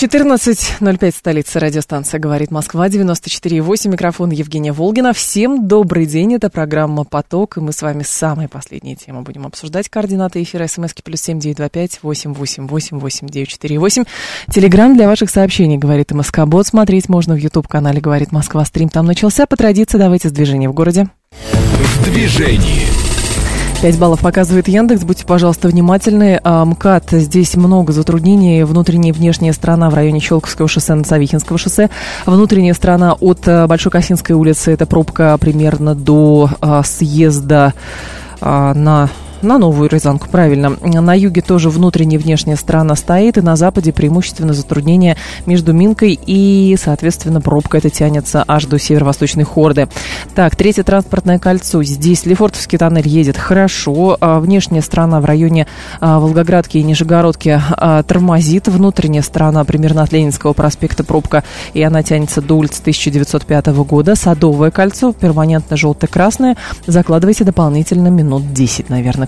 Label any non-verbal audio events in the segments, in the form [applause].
14.05, столица радиостанция «Говорит Москва», 94.8, микрофон Евгения Волгина. Всем добрый день, это программа «Поток», и мы с вами самые последние темы будем обсуждать. Координаты эфира смски плюс семь девять два пять восемь восемь восемь восемь девять четыре восемь. Телеграмм для ваших сообщений «Говорит МСК Бот». Смотреть можно в YouTube-канале «Говорит Москва». Стрим там начался. По традиции давайте с движения в городе. В движении. 5 баллов показывает Яндекс. Будьте, пожалуйста, внимательны. А, МКАД, здесь много затруднений. Внутренняя и внешняя сторона в районе Щелковского шоссе на Савихинского шоссе. Внутренняя сторона от а, Большой Косинской улицы. Это пробка примерно до а, съезда на на новую Рязанку, правильно. На юге тоже внутренняя и внешняя сторона стоит, и на западе преимущественно затруднение между Минкой и, соответственно, пробка это тянется аж до северо-восточной Хорды. Так, третье транспортное кольцо. Здесь Лефортовский тоннель едет хорошо. А внешняя сторона в районе а, Волгоградки и Нижегородки а, тормозит. Внутренняя сторона примерно от Ленинского проспекта пробка, и она тянется до улицы 1905 года. Садовое кольцо, перманентно желто-красное. Закладывайте дополнительно минут 10, наверное,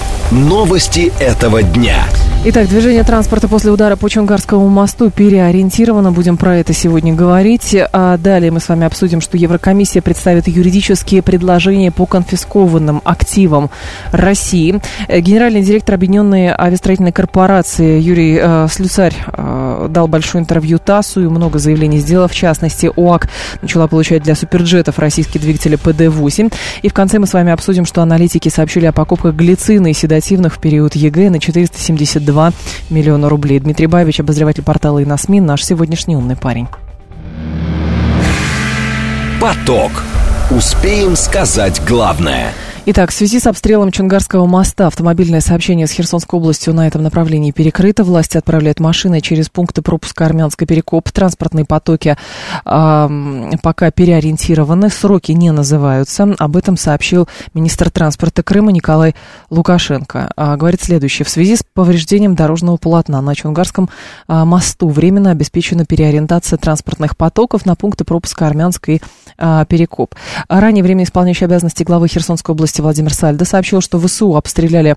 Новости этого дня. Итак, движение транспорта после удара по Чунгарскому мосту переориентировано. Будем про это сегодня говорить. А далее мы с вами обсудим, что Еврокомиссия представит юридические предложения по конфискованным активам России. Генеральный директор Объединенной авиастроительной корпорации Юрий э, Слюсарь э, дал большое интервью ТАССу и много заявлений сделал. В частности, ОАК начала получать для суперджетов российские двигатели ПД-8. И в конце мы с вами обсудим, что аналитики сообщили о покупках глицина и седативных в период ЕГЭ на 472 2 миллиона рублей. Дмитрий Баевич, обозреватель портала «ИноСМИ», наш сегодняшний умный парень. Поток. Успеем сказать главное – Итак, в связи с обстрелом Чунгарского моста автомобильное сообщение с Херсонской областью на этом направлении перекрыто. Власти отправляют машины через пункты пропуска Армянской перекоп. Транспортные потоки э, пока переориентированы. Сроки не называются. Об этом сообщил министр транспорта Крыма Николай Лукашенко. А, говорит следующее. В связи с повреждением дорожного полотна на Чунгарском а, мосту временно обеспечена переориентация транспортных потоков на пункты пропуска Армянской а, перекоп. Ранее время исполняющей обязанности главы Херсонской области Владимир Сальдо сообщил, что ВСУ обстреляли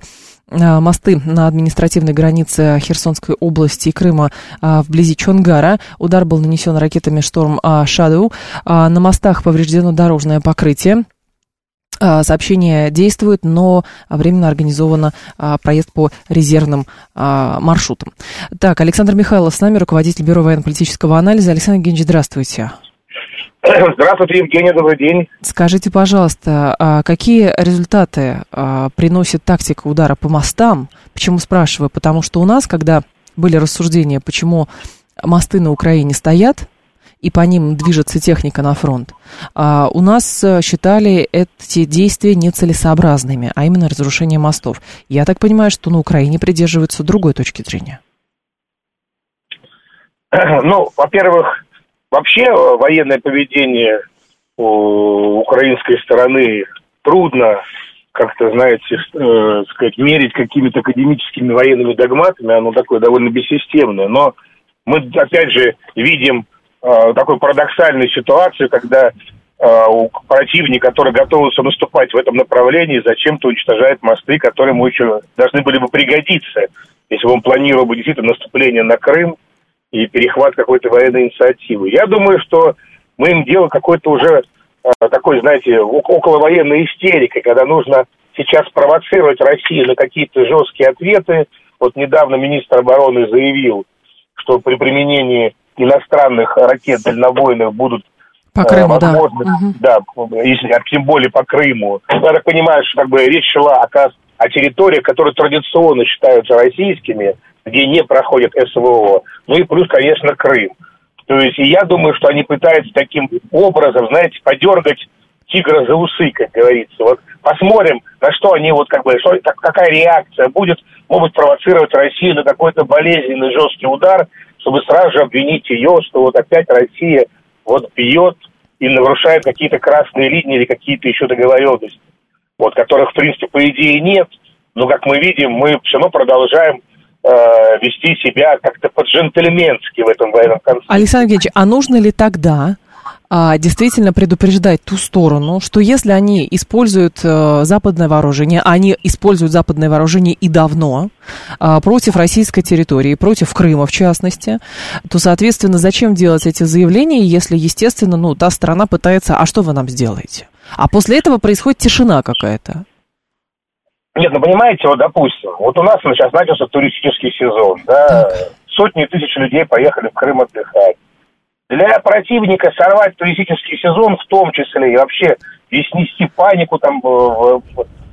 а, мосты на административной границе Херсонской области и Крыма а, вблизи Чонгара. Удар был нанесен ракетами «Шторм Шадоу». На мостах повреждено дорожное покрытие. Сообщение действует, но временно организовано проезд по резервным маршрутам. Так, Александр Михайлов с нами, руководитель Бюро военно-политического анализа. Александр Евгеньевич, здравствуйте. [clears throat] Здравствуйте, Евгений, добрый день. Скажите, пожалуйста, а какие результаты а, приносит тактика удара по мостам? Почему спрашиваю? Потому что у нас, когда были рассуждения, почему мосты на Украине стоят, и по ним движется техника на фронт. А у нас э, считали эти действия нецелесообразными, а именно разрушение мостов. Я так понимаю, что на Украине придерживаются другой точки зрения. [clears throat] Ну, во-первых, Вообще э, военное поведение украинской стороны трудно как-то, знаете, э, сказать, мерить какими-то академическими военными догматами, оно такое довольно бессистемное. Но мы, опять же, видим э, такую парадоксальную ситуацию, когда э, у противника, который готовился наступать в этом направлении, зачем-то уничтожает мосты, которые ему еще должны были бы пригодиться, если бы он планировал бы действительно наступление на Крым, и перехват какой-то военной инициативы. Я думаю, что мы им делаем какой-то уже э, такой, знаете, около военной истерикой, когда нужно сейчас провоцировать Россию на какие-то жесткие ответы. Вот недавно министр обороны заявил, что при применении иностранных ракет дальнобойных будут по э, Крыму, возможно, да. да, если, а тем более по Крыму. Я так понимаю, что как бы речь шла о, о территориях, которые традиционно считаются российскими, где не проходит СВО. Ну и плюс, конечно, Крым. То есть и я думаю, что они пытаются таким образом, знаете, подергать тигра за усы, как говорится. Вот посмотрим, на что они вот как бы, что, как, какая реакция будет, могут провоцировать Россию на какой-то болезненный жесткий удар, чтобы сразу же обвинить ее, что вот опять Россия вот бьет и нарушает какие-то красные линии или какие-то еще договоренности, вот, которых, в принципе, по идее нет, но, как мы видим, мы все равно продолжаем э, вести себя как-то по-джентльменски в этом военном конфликте. Александр Евгеньевич, а нужно ли тогда а, действительно предупреждать ту сторону, что если они используют а, западное вооружение, они используют западное вооружение и давно а, против российской территории, против Крыма в частности, то, соответственно, зачем делать эти заявления, если, естественно, ну, та страна пытается, а что вы нам сделаете? А после этого происходит тишина какая-то. Нет, ну понимаете, вот допустим, вот у нас сейчас начался туристический сезон, да, так. сотни тысяч людей поехали в Крым отдыхать. Для противника сорвать туристический сезон в том числе и вообще и снести панику там в, в,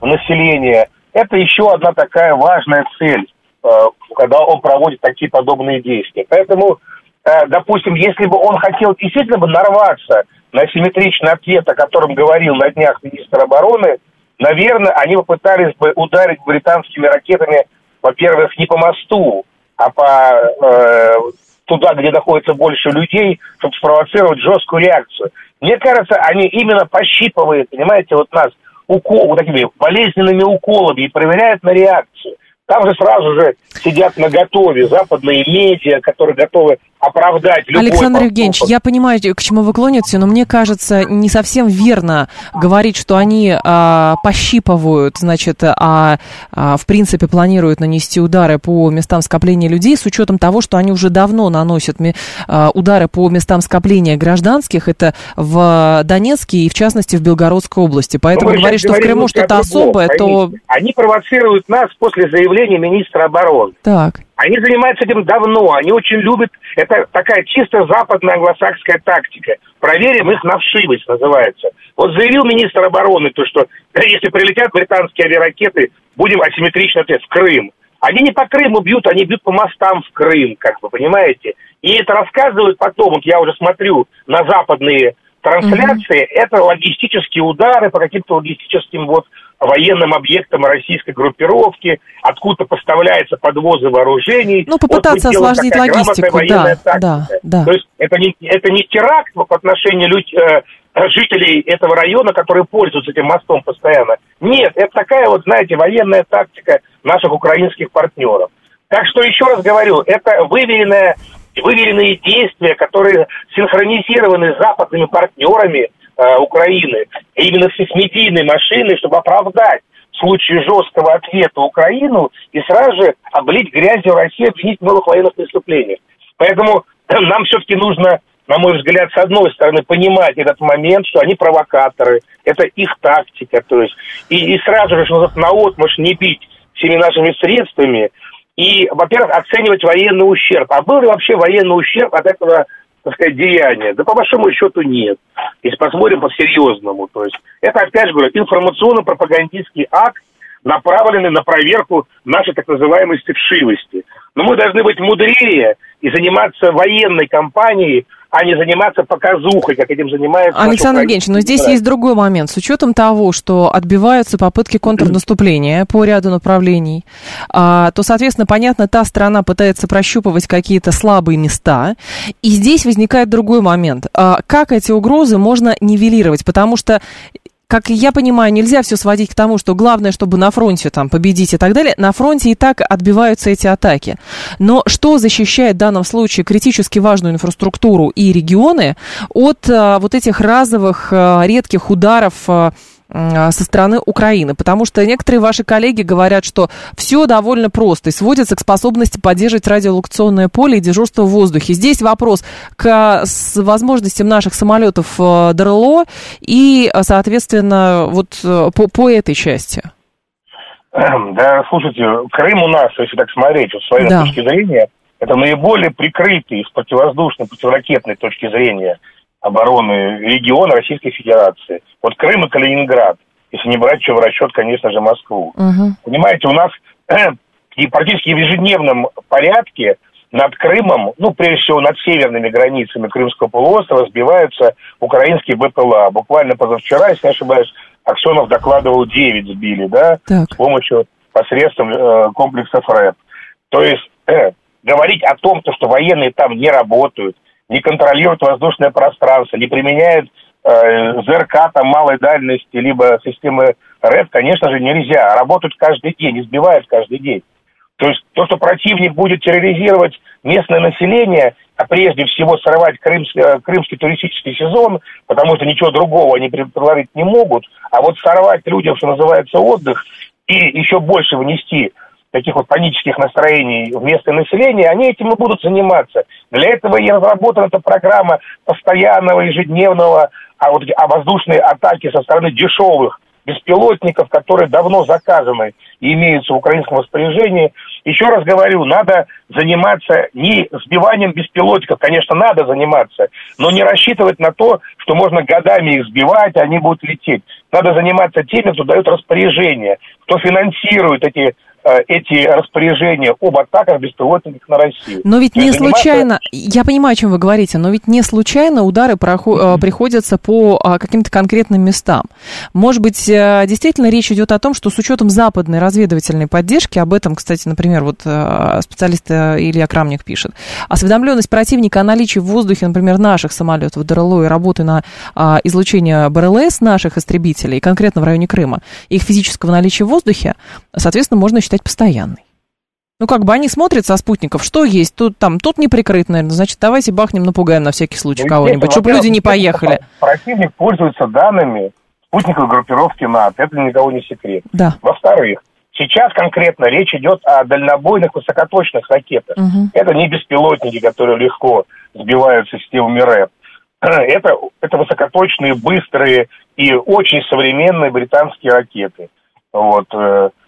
в население, это еще одна такая важная цель, э, когда он проводит такие подобные действия. Поэтому, э, допустим, если бы он хотел действительно бы нарваться на симметричный ответ, о котором говорил на днях министр обороны, наверное, они попытались бы ударить британскими ракетами, во-первых, не по мосту, а по э, туда, где находится больше людей, чтобы спровоцировать жесткую реакцию. Мне кажется, они именно пощипывают, понимаете, вот нас укол, вот такими болезненными уколами и проверяют на реакцию. Там же сразу же сидят на готове западные медиа, которые готовы оправдать любой Александр поступок. Евгеньевич, я понимаю, к чему вы клоните, но мне кажется, не совсем верно говорить, что они а, пощипывают, значит, а, а в принципе планируют нанести удары по местам скопления людей с учетом того, что они уже давно наносят ми, а, удары по местам скопления гражданских, это в Донецке и, в частности, в Белгородской области. Поэтому говорить, что в Крыму что-то особое, то... Они провоцируют нас после заявления министра обороны. Так. Они занимаются этим давно, они очень любят, это такая чисто западная англосакская тактика. Проверим их на вшивость, называется. Вот заявил министр обороны, то, что если прилетят британские авиаракеты, будем асимметрично ответ в Крым. Они не по Крыму бьют, они бьют по мостам в Крым, как вы понимаете. И это рассказывают потом, вот я уже смотрю на западные трансляции, mm-hmm. это логистические удары по каким-то логистическим вот военным объектам российской группировки, откуда поставляются подвозы вооружений. Ну, попытаться вот осложнить логистику, да, да, да. То есть это не, это не теракт в отношении люд, э, жителей этого района, которые пользуются этим мостом постоянно. Нет, это такая вот, знаете, военная тактика наших украинских партнеров. Так что еще раз говорю, это выверенная выверенные действия, которые синхронизированы с западными партнерами, Э, Украины, именно с медийной машиной, чтобы оправдать в случае жесткого ответа Украину и сразу же облить грязью Россию, обвинить в новых военных преступлениях. Поэтому [laughs] нам все-таки нужно, на мой взгляд, с одной стороны, понимать этот момент, что они провокаторы, это их тактика, то есть, и, и сразу же, что на отмышь не бить всеми нашими средствами, и, во-первых, оценивать военный ущерб. А был ли вообще военный ущерб от этого деяния? Да по большому счету нет. Если посмотрим по-серьезному. То есть это, опять же говорю, информационно-пропагандистский акт, направленный на проверку нашей так называемой стывшивости. Но мы должны быть мудрее и заниматься военной кампанией, а не заниматься показухой, как этим занимается... Александр Евгеньевич, но здесь есть другой момент. С учетом того, что отбиваются попытки контрнаступления по ряду направлений, а, то, соответственно, понятно, та страна пытается прощупывать какие-то слабые места. И здесь возникает другой момент. А, как эти угрозы можно нивелировать? Потому что как я понимаю, нельзя все сводить к тому, что главное, чтобы на фронте там победить и так далее. На фронте и так отбиваются эти атаки. Но что защищает в данном случае критически важную инфраструктуру и регионы от а, вот этих разовых а, редких ударов а, со стороны Украины, потому что некоторые ваши коллеги говорят, что все довольно просто и сводится к способности поддерживать радиолокационное поле и дежурство в воздухе. Здесь вопрос к возможностям наших самолетов э, ДРЛО и, соответственно, вот э, по, по этой части. [clears throat] Да, слушайте, Крым у нас, если так смотреть, вот с своей да. точки зрения, это наиболее прикрытый с противовоздушной, противоракетной точки зрения обороны региона Российской Федерации. Вот Крым и Калининград, если не брать еще в расчет, конечно же, Москву. Угу. Понимаете, у нас [clears throat] и практически в ежедневном порядке над Крымом, ну, прежде всего, над северными границами Крымского полуострова сбиваются украинские БПЛА. Буквально позавчера, если не ошибаюсь, Аксенов докладывал 9 сбили, да, так. с помощью посредством э, комплексов РЭП. То есть э, [clears throat] говорить о том, что военные там не работают, не контролируют воздушное пространство, не применяют э, ЗРК там малой дальности, либо системы РЭД, конечно же, нельзя. Работают каждый день, избивают каждый день. То есть то, что противник будет терроризировать местное население, а прежде всего сорвать крымский, э, крымский туристический сезон, потому что ничего другого они предложить не могут, а вот сорвать людям, что называется, отдых, и еще больше внести таких вот панических настроений в местное население, они этим и будут заниматься. Для этого и разработана эта программа постоянного, ежедневного, а вот а воздушные атаки со стороны дешевых беспилотников, которые давно заказаны и имеются в украинском распоряжении. Еще раз говорю, надо заниматься не сбиванием беспилотников, конечно, надо заниматься, но не рассчитывать на то, что можно годами их сбивать, они будут лететь. Надо заниматься теми, кто дает распоряжение, кто финансирует эти эти распоряжения об атаках беспилотников на Россию. Но ведь не случайно, я понимаю, о чем вы говорите, но ведь не случайно удары проход, э, приходятся по а, каким-то конкретным местам. Может быть, э, действительно речь идет о том, что с учетом западной разведывательной поддержки, об этом, кстати, например, вот специалист Илья Крамник пишет, осведомленность противника о наличии в воздухе, например, наших самолетов ДРЛО и работы на а, излучение БРЛС наших истребителей, конкретно в районе Крыма, их физического наличия в воздухе, соответственно, можно считать считать постоянной. Ну, как бы они смотрят со спутников, что есть, тут там, тут не прикрыт, наверное, значит, давайте бахнем, напугаем на всякий случай ну, кого-нибудь, чтобы люди не поехали. Противник пользуется данными спутниковой группировки НАТО, это никого не секрет. Да. Во-вторых, сейчас конкретно речь идет о дальнобойных высокоточных ракетах. Угу. Это не беспилотники, которые легко сбивают системами РЭП. [clears throat] Это, это высокоточные, быстрые и очень современные британские ракеты. Вот.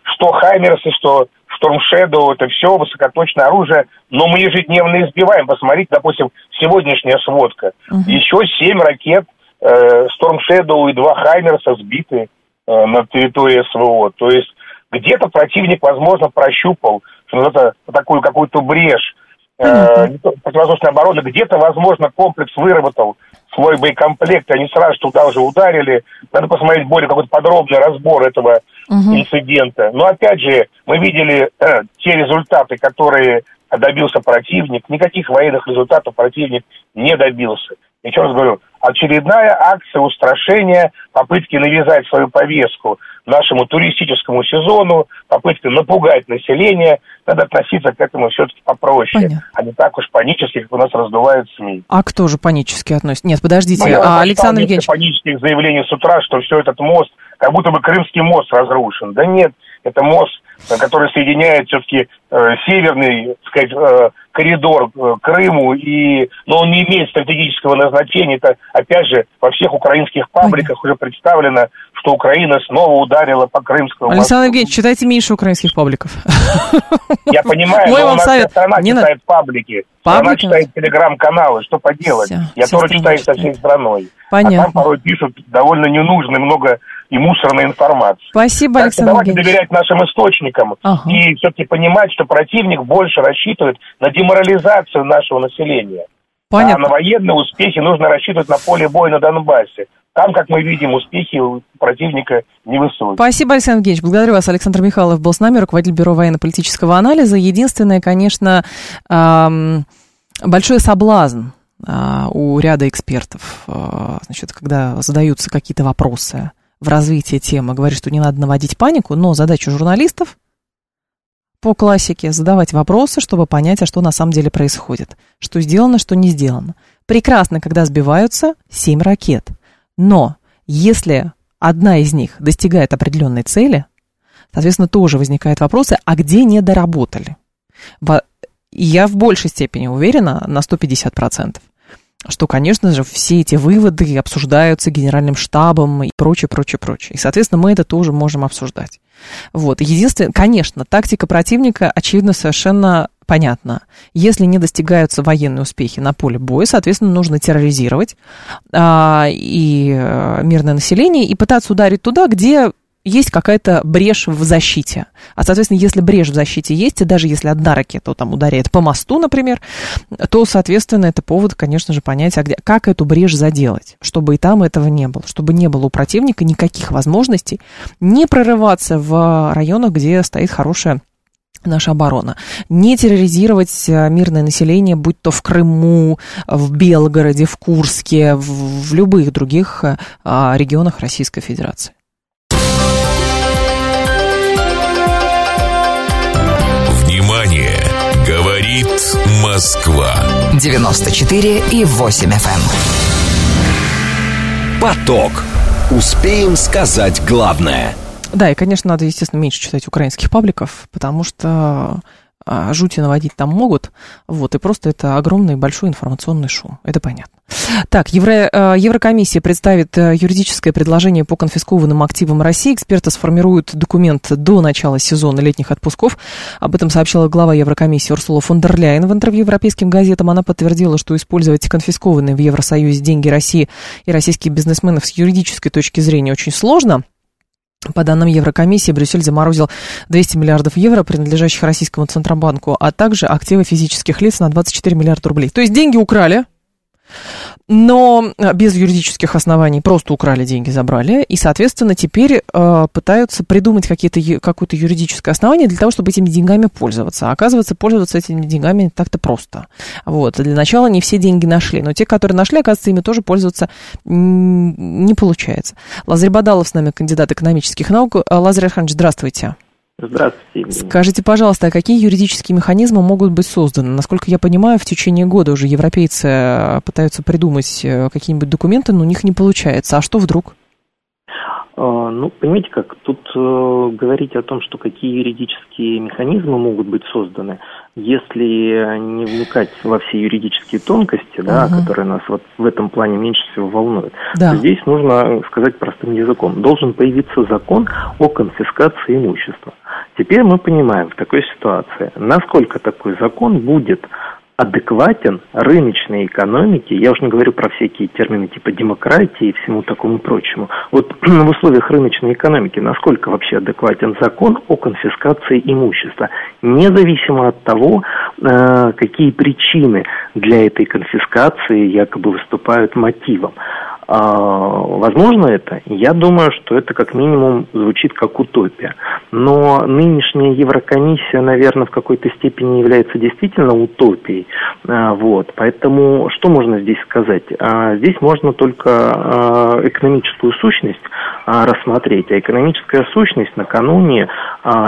Что Хаймерсы, что Storm Shadow, это все высокоточное оружие, но мы ежедневно избиваем. Посмотрите, допустим, сегодняшняя сводка. Uh-huh. Еще семь ракет э, Storm Shadow и два Хаймерса сбиты э, на территории СВО. То есть где-то противник, возможно, прощупал что это такую какую-то брешь э, противовоздушной обороны, где-то, возможно, комплекс выработал свой боекомплект, они сразу туда уже ударили. Надо посмотреть более какой-то подробный разбор этого угу. инцидента. Но опять же, мы видели э, те результаты, которые добился противник. Никаких военных результатов противник не добился. Еще раз говорю, очередная акция устрашения, попытки навязать свою повестку нашему туристическому сезону, попытка напугать население. Надо относиться к этому все-таки попроще, Понятно. а не так уж панически, как у нас раздувают СМИ. А кто же панически относится? Нет, подождите, ну, а Александр Евгеньевич... панических заявлений с утра, что все этот мост, как будто бы Крымский мост разрушен. Да нет, это мост который соединяет все-таки э, северный, так сказать, э, коридор э, Крыму, и, но он не имеет стратегического назначения. Это, опять же, во всех украинских пабликах Понятно. уже представлено, что Украина снова ударила по Крымскому Александр Евгеньевич, читайте меньше украинских пабликов. Я понимаю, Мой но вам у нас совет. страна не читает на... паблики. Паблики? Она читает телеграм-каналы, что поделать. Все, Я все тоже читаю со всей страной. Понятно. А там порой пишут довольно ненужно много и мусорной информации. Спасибо, так Александр Давайте доверять нашим источникам ага. и все-таки понимать, что противник больше рассчитывает на деморализацию нашего населения. Понятно. А на военные успехи нужно рассчитывать на поле боя на Донбассе. Там, как мы видим, успехи у противника невысокие. Спасибо, Александр Евгеньевич. Благодарю вас. Александр Михайлов был с нами, руководитель Бюро военно-политического анализа. Единственное, конечно, эм, большой соблазн э, у ряда экспертов, э, значит, когда задаются какие-то вопросы в развитии темы, говорит, что не надо наводить панику, но задача журналистов по классике задавать вопросы, чтобы понять, а что на самом деле происходит, что сделано, что не сделано. Прекрасно, когда сбиваются семь ракет, но если одна из них достигает определенной цели, соответственно, тоже возникают вопросы, а где не доработали? Я в большей степени уверена на 150% что, конечно же, все эти выводы обсуждаются генеральным штабом и прочее, прочее, прочее. И, соответственно, мы это тоже можем обсуждать. Вот. Единственное, конечно, тактика противника, очевидно, совершенно понятна. Если не достигаются военные успехи на поле боя, соответственно, нужно терроризировать а, и а, мирное население и пытаться ударить туда, где есть какая-то брешь в защите. А, соответственно, если брешь в защите есть, и даже если одна ракета там ударяет по мосту, например, то, соответственно, это повод, конечно же, понять, а где, как эту брешь заделать, чтобы и там этого не было, чтобы не было у противника никаких возможностей не прорываться в районах, где стоит хорошая наша оборона. Не терроризировать э, мирное население, будь то в Крыму, в Белгороде, в Курске, в, в любых других э, а, регионах Российской Федерации. Говорит Москва. 94 и 8 FM. Эм. Поток. Успеем сказать главное – да, и, конечно, надо, естественно, меньше читать украинских пабликов, потому что жути наводить там могут, вот, и просто это огромный большой информационный шум, это понятно. Так, Евро, а, Еврокомиссия представит а, юридическое предложение по конфискованным активам России. Эксперты сформируют документ до начала сезона летних отпусков. Об этом сообщила глава Еврокомиссии Урсула фон дер Ляйен в интервью европейским газетам. Она подтвердила, что использовать конфискованные в Евросоюзе деньги России и российских бизнесменов с юридической точки зрения очень сложно. По данным Еврокомиссии, Брюссель заморозил 200 миллиардов евро, принадлежащих Российскому Центробанку, а также активы физических лиц на 24 миллиарда рублей. То есть деньги украли, но а, без юридических оснований просто украли деньги, забрали, и, соответственно, теперь э, пытаются придумать какое-то юридическое основание для того, чтобы этими деньгами пользоваться. А оказывается, пользоваться этими деньгами так-то просто. Вот. Для начала не все деньги нашли, но те, которые нашли, оказывается, ими тоже пользоваться не получается. Лазарь Бадалов с нами, кандидат экономических наук. Лазарь Александрович, здравствуйте. Здравствуйте. Скажите, пожалуйста, а какие юридические механизмы могут быть созданы? Насколько я понимаю, в течение года уже европейцы э, пытаются придумать э, какие-нибудь документы, но у них не получается. А что вдруг? А, ну, понимаете как, тут э, говорить о том, что какие юридические механизмы могут быть созданы, если не вникать во все юридические тонкости, да, угу. которые нас вот в этом плане меньше всего волнуют, да. то здесь нужно сказать простым языком. Должен появиться закон о конфискации имущества. Теперь мы понимаем в такой ситуации, насколько такой закон будет адекватен рыночной экономике, я уже не говорю про всякие термины типа демократии и всему такому прочему. Вот [clears throat] в условиях рыночной экономики насколько вообще адекватен закон о конфискации имущества, независимо от того, э, какие причины для этой конфискации якобы выступают мотивом. А, возможно это? Я думаю, что это как минимум звучит как утопия. Но нынешняя Еврокомиссия, наверное, в какой-то степени является действительно утопией. А, вот. Поэтому что можно здесь сказать? А, здесь можно только а, экономическую сущность рассмотреть. А экономическая сущность накануне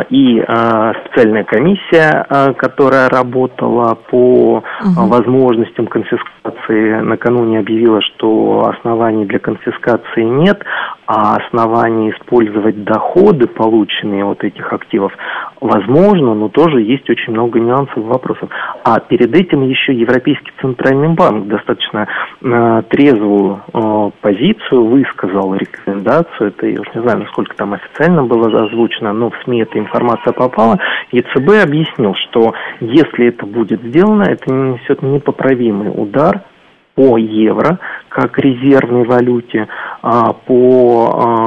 и специальная комиссия, которая работала по возможностям конфискации, накануне объявила, что оснований для конфискации нет, а оснований использовать доходы, полученные от этих активов, возможно, но тоже есть очень много нюансов и вопросов. А перед этим еще Европейский Центральный банк достаточно э, трезвую э, позицию высказал, рекомендацию, это я уж не знаю, насколько там официально было озвучено, но в СМИ эта информация попала, ЕЦБ объяснил, что если это будет сделано, это несет непоправимый удар по евро как резервной валюте, а, по а,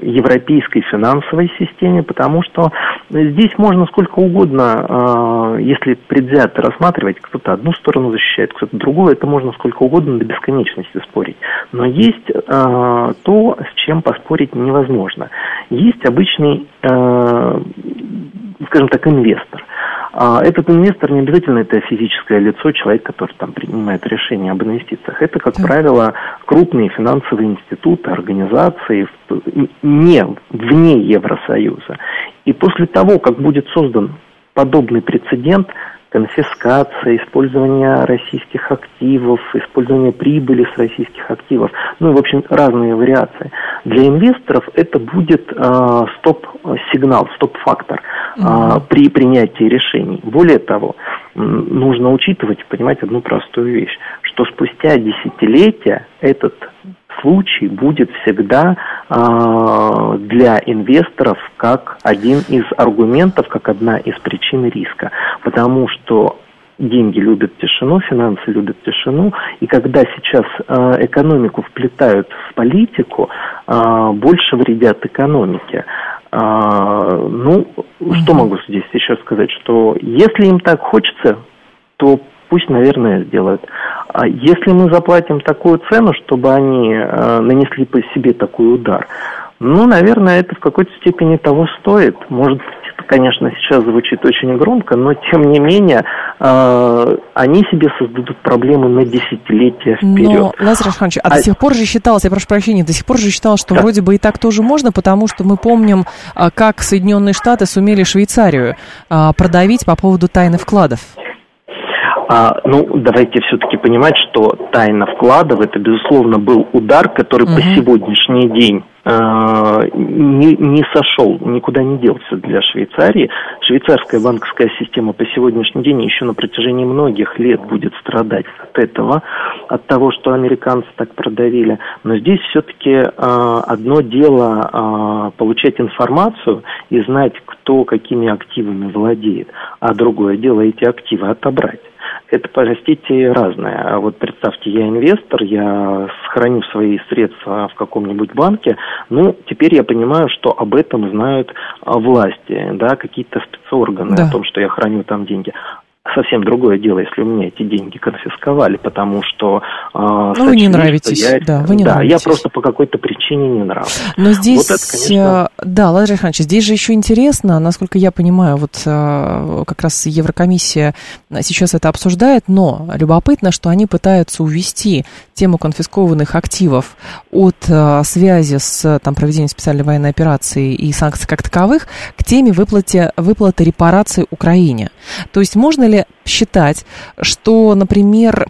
европейской финансовой системе, потому что здесь можно сколько угодно, а, если предвзято рассматривать, кто-то одну сторону защищает, кто-то другую, это можно сколько угодно до бесконечности спорить. Но есть то, с чем поспорить невозможно. Есть обычный, скажем так, инвестор. А этот инвестор не обязательно это физическое лицо, человек, который там принимает решение об инвестициях. Это, как да. правило, крупные финансовые институты, организации не вне Евросоюза. И после того, как будет создан подобный прецедент, конфискация, использование российских активов, использование прибыли с российских активов, ну и, в общем, разные вариации. Для инвесторов это будет э, стоп-сигнал, стоп-фактор э, при принятии решений. Более того, нужно учитывать и понимать одну простую вещь, что спустя десятилетия этот случай будет всегда э, для инвесторов как один из аргументов, как одна из причин риска. Потому что деньги любят тишину, финансы любят тишину, и когда сейчас э, экономику вплетают в политику, э, больше вредят экономике. А, ну, что могу здесь еще сказать, что если им так хочется, то пусть, наверное, сделают. А если мы заплатим такую цену, чтобы они э, нанесли по себе такой удар, ну, наверное, это в какой-то степени того стоит. Может быть, это конечно, сейчас звучит очень громко, но тем не менее э, они себе создадут проблемы на десятилетия вперед. Но, Лазарь Александрович, а, а до сих пор же считалось, я прошу прощения, до сих пор же считалось, что да. вроде бы и так тоже можно, потому что мы помним, а, как Соединенные Штаты сумели Швейцарию а, продавить по поводу тайны вкладов. А, ну, давайте все-таки понимать, что тайна вкладов это, безусловно, был удар, который угу. по сегодняшний день а, не, не сошел, никуда не делся для Швейцарии. Швейцарская банковская система по сегодняшний день еще на протяжении многих лет будет страдать от этого, от того, что американцы так продавили. Но здесь все-таки а, одно дело а, получать информацию и знать, кто какими активами владеет, а другое дело эти активы отобрать это, простите, разное. А вот представьте, я инвестор, я сохраню свои средства в каком-нибудь банке, ну, теперь я понимаю, что об этом знают а, власти, да, какие-то спецорганы да. о том, что я храню там деньги совсем другое дело, если у меня эти деньги конфисковали, потому что... Э, ну, вы не нравитесь, я, да, вы не да, нравитесь. я просто по какой-то причине не нравлюсь. Но здесь, вот это, конечно... Э, да, Владимир Александрович, здесь же еще интересно, насколько я понимаю, вот э, как раз Еврокомиссия сейчас это обсуждает, но любопытно, что они пытаются увести тему конфискованных активов от э, связи с там, проведением специальной военной операции и санкций как таковых к теме выплаты, выплаты репараций Украине. То есть можно ли считать, что, например,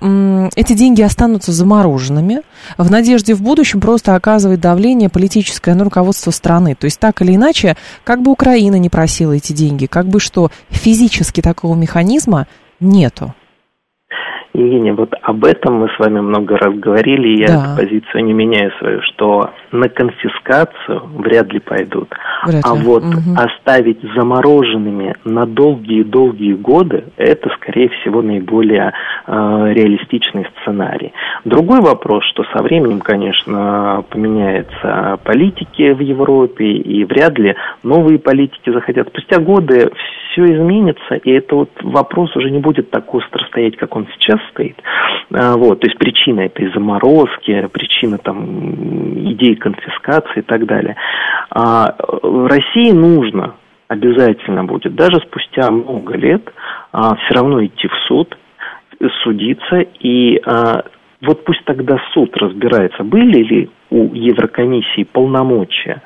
эти деньги останутся замороженными в надежде в будущем просто оказывать давление политическое на руководство страны. То есть так или иначе, как бы Украина не просила эти деньги, как бы что, физически такого механизма нету. Евгения, вот об этом мы с вами много раз говорили, и я да. эту позицию не меняю свою, что на конфискацию вряд ли пойдут. Вряд а ли. вот угу. оставить замороженными на долгие-долгие годы, это, скорее всего, наиболее э, реалистичный сценарий. Другой вопрос, что со временем, конечно, поменяется политики в Европе, и вряд ли новые политики захотят. Спустя годы все изменится, и это вот вопрос уже не будет так остро стоять, как он сейчас стоит. А, вот, то есть причина этой заморозки, причина там идеи конфискации и так далее. А России нужно обязательно будет, даже спустя много лет, а, все равно идти в суд, судиться, и а, вот пусть тогда суд разбирается, были ли у Еврокомиссии полномочия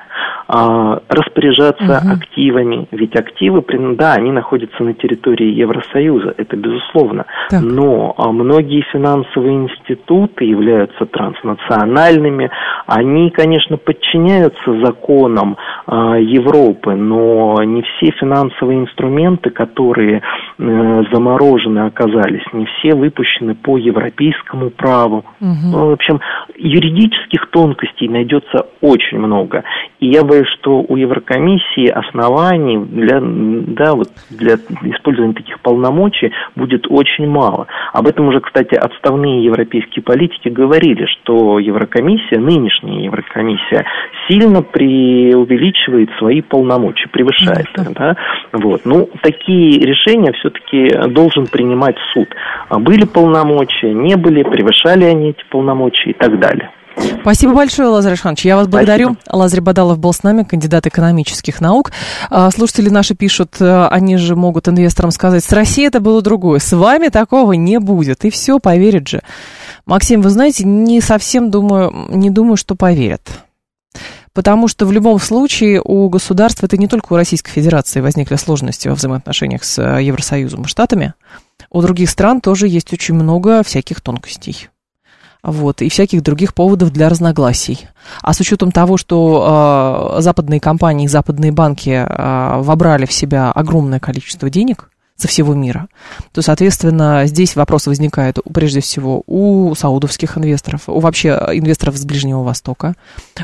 а, распоряжаться угу. активами, ведь активы, да, они находятся на территории Евросоюза, это безусловно, так. но а, многие финансовые институты являются транснациональными, они, конечно, подчиняются законам а, Европы, но не все финансовые инструменты, которые заморожены оказались, не все выпущены по европейскому праву. Угу. в общем, юридических тонкостей найдется очень много. И я боюсь, что у Еврокомиссии оснований для, да, вот для использования таких полномочий будет очень мало. Об этом уже, кстати, отставные европейские политики говорили, что Еврокомиссия, нынешняя Еврокомиссия, сильно преувеличивает свои полномочия, превышает их. Да? Вот. Ну, такие решения все-таки должен принимать суд. А были полномочия, не были, превышали они эти полномочия и так далее. Спасибо большое, Лазарь Ишханович. Я вас благодарю. Спасибо. Лазарь Бадалов был с нами, кандидат экономических наук. А, слушатели наши пишут, э, они же могут инвесторам сказать, с Россией это было другое, с вами такого не будет. И все, поверят же. Максим, вы знаете, не совсем думаю, не думаю, что поверят. Потому что в любом случае у государства, это не только у Российской Федерации возникли сложности во взаимоотношениях с э, Евросоюзом и Штатами, у других стран тоже есть очень много всяких тонкостей вот, и всяких других поводов для разногласий. А с учетом того, что э, западные компании, западные банки э, вобрали в себя огромное количество денег со всего мира, то, соответственно, здесь вопрос возникает прежде всего у саудовских инвесторов, у вообще инвесторов с Ближнего Востока,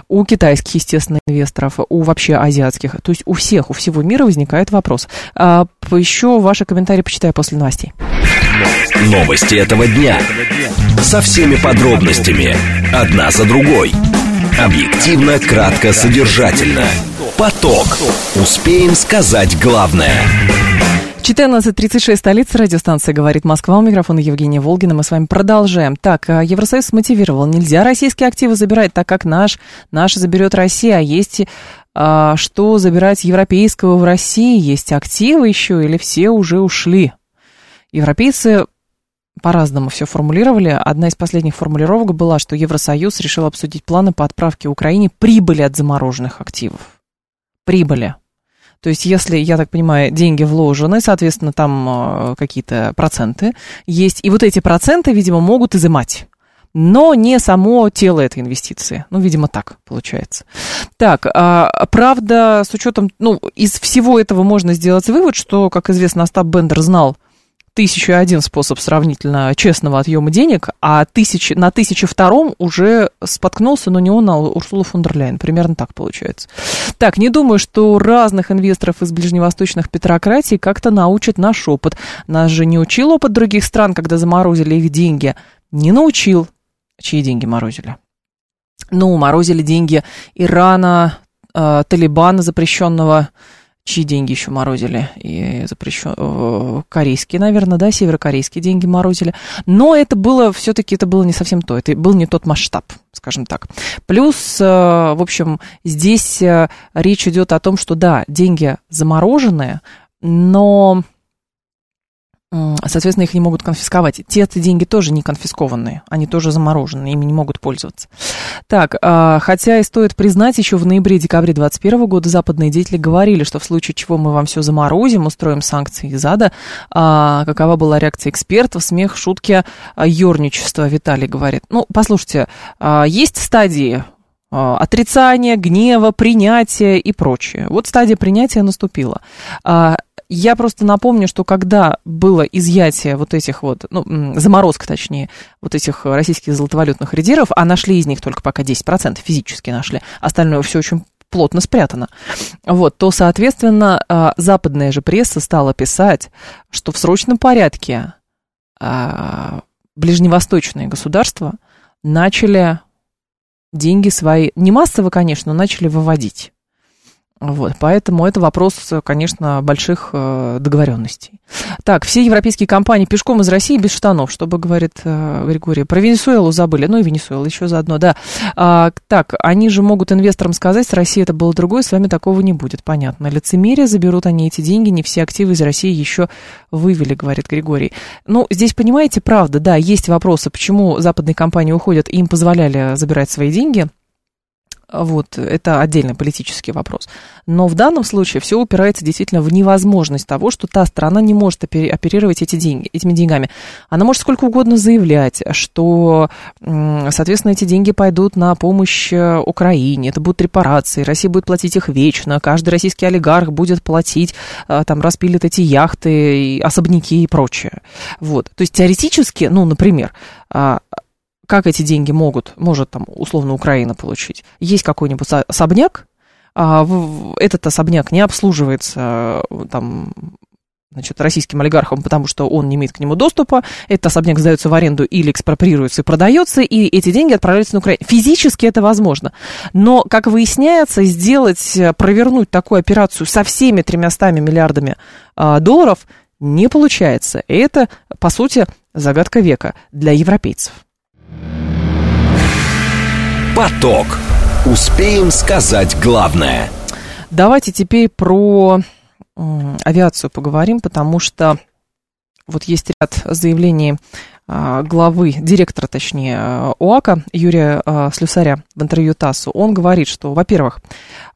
у китайских, естественно, инвесторов, у вообще азиатских, то есть у всех, у всего мира возникает вопрос. А, еще ваши комментарии почитаю после новостей. Новости этого дня. Со всеми подробностями. Одна за другой. Объективно, кратко, содержательно. Поток. Успеем сказать главное. 14.36, столица радиостанции «Говорит Москва». У микрофона Евгения Волгина. Мы с вами продолжаем. Так, а, Евросоюз мотивировал. Нельзя российские активы забирать, так как наш, наш заберет Россия. А есть а, что забирать европейского в России, есть активы еще или все уже ушли. Европейцы по-разному все формулировали. Одна из последних формулировок была, что Евросоюз решил обсудить планы по отправке Украине прибыли от замороженных активов. Прибыли. То есть, если, я так понимаю, деньги вложены, соответственно, там э, какие-то проценты есть, и вот эти проценты, видимо, могут изымать но не само тело этой инвестиции. Ну, видимо, так получается. Так, а, правда, с учетом, ну, из всего этого можно сделать вывод, что, как известно, Остап Бендер знал тысячу один способ сравнительно честного отъема денег, а тысяч, на тысячу втором уже споткнулся, но не он, а Урсула фон дер Ляйен. Примерно так получается. Так, не думаю, что разных инвесторов из ближневосточных петрократий как-то научат наш опыт. Нас же не учил опыт других стран, когда заморозили их деньги. Не научил. Чьи деньги морозили? Ну, морозили деньги Ирана, э, Талибана запрещенного, чьи деньги еще морозили, и запрещен... Э, корейские, наверное, да, северокорейские деньги морозили. Но это было, все-таки это было не совсем то, это был не тот масштаб, скажем так. Плюс, э, в общем, здесь э, речь идет о том, что да, деньги замороженные, но соответственно, их не могут конфисковать. Те деньги тоже не конфискованные, они тоже замороженные, ими не могут пользоваться. Так, а, хотя и стоит признать, еще в ноябре-декабре 2021 года западные деятели говорили, что в случае чего мы вам все заморозим, устроим санкции из ада. А, какова была реакция экспертов? Смех, шутки, а, ерничество, Виталий говорит. Ну, послушайте, есть стадии отрицания, гнева, принятия и прочее. Вот стадия принятия наступила. Я просто напомню, что когда было изъятие вот этих вот, ну, заморозка точнее, вот этих российских золотовалютных резервов, а нашли из них только пока 10%, физически нашли, остальное все очень плотно спрятано, вот, то, соответственно, а, западная же пресса стала писать, что в срочном порядке а, ближневосточные государства начали деньги свои, не массово, конечно, но начали выводить. Вот, поэтому это вопрос, конечно, больших э, договоренностей. Так, все европейские компании пешком из России без штанов, чтобы, говорит э, Григорий. Про Венесуэлу забыли, ну и Венесуэлу еще заодно, да. А, так, они же могут инвесторам сказать, с Россией это было другое, с вами такого не будет, понятно. Лицемерие, заберут они эти деньги, не все активы из России еще вывели, говорит Григорий. Ну, здесь, понимаете, правда, да, есть вопросы, почему западные компании уходят, им позволяли забирать свои деньги – вот, это отдельный политический вопрос. Но в данном случае все упирается действительно в невозможность того, что та страна не может оперировать эти деньги, этими деньгами. Она может сколько угодно заявлять, что, соответственно, эти деньги пойдут на помощь э, Украине, это будут репарации, Россия будет платить их вечно, каждый российский олигарх будет платить, э, там, распилит эти яхты, особняки и прочее. Вот. То есть теоретически, ну, например, а, как эти деньги могут, может там условно Украина получить? Есть какой-нибудь особняк, а этот особняк не обслуживается там значит, российским олигархам, потому что он не имеет к нему доступа, этот особняк сдается в аренду или экспроприируется и продается, и эти деньги отправляются на Украину. Физически это возможно. Но, как выясняется, сделать, провернуть такую операцию со всеми тремястами миллиардами а, долларов не получается. И это, по сути, загадка века для европейцев. Поток. Успеем сказать главное. Давайте теперь про авиацию поговорим, потому что вот есть ряд заявлений главы, директора, точнее, ОАКа Юрия а, Слюсаря в интервью ТАССу, он говорит, что, во-первых,